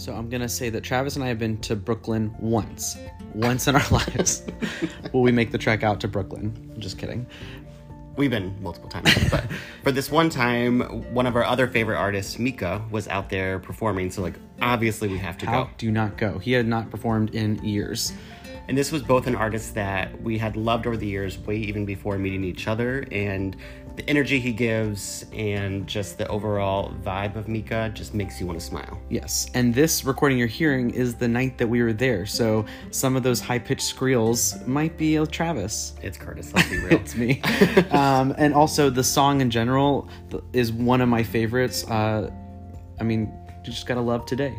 So I'm gonna say that Travis and I have been to Brooklyn once, once in our lives. Will we make the trek out to Brooklyn? I'm just kidding. We've been multiple times, but for this one time, one of our other favorite artists, Mika, was out there performing. So, like, obviously, we have to How go. do not go? He had not performed in years. And this was both an artist that we had loved over the years, way even before meeting each other. And the energy he gives and just the overall vibe of Mika just makes you want to smile. Yes, and this recording you're hearing is the night that we were there. So some of those high pitched squeals might be a Travis. It's Curtis, let's be real. it's me. um, and also the song in general is one of my favorites. Uh, I mean, you just gotta love today.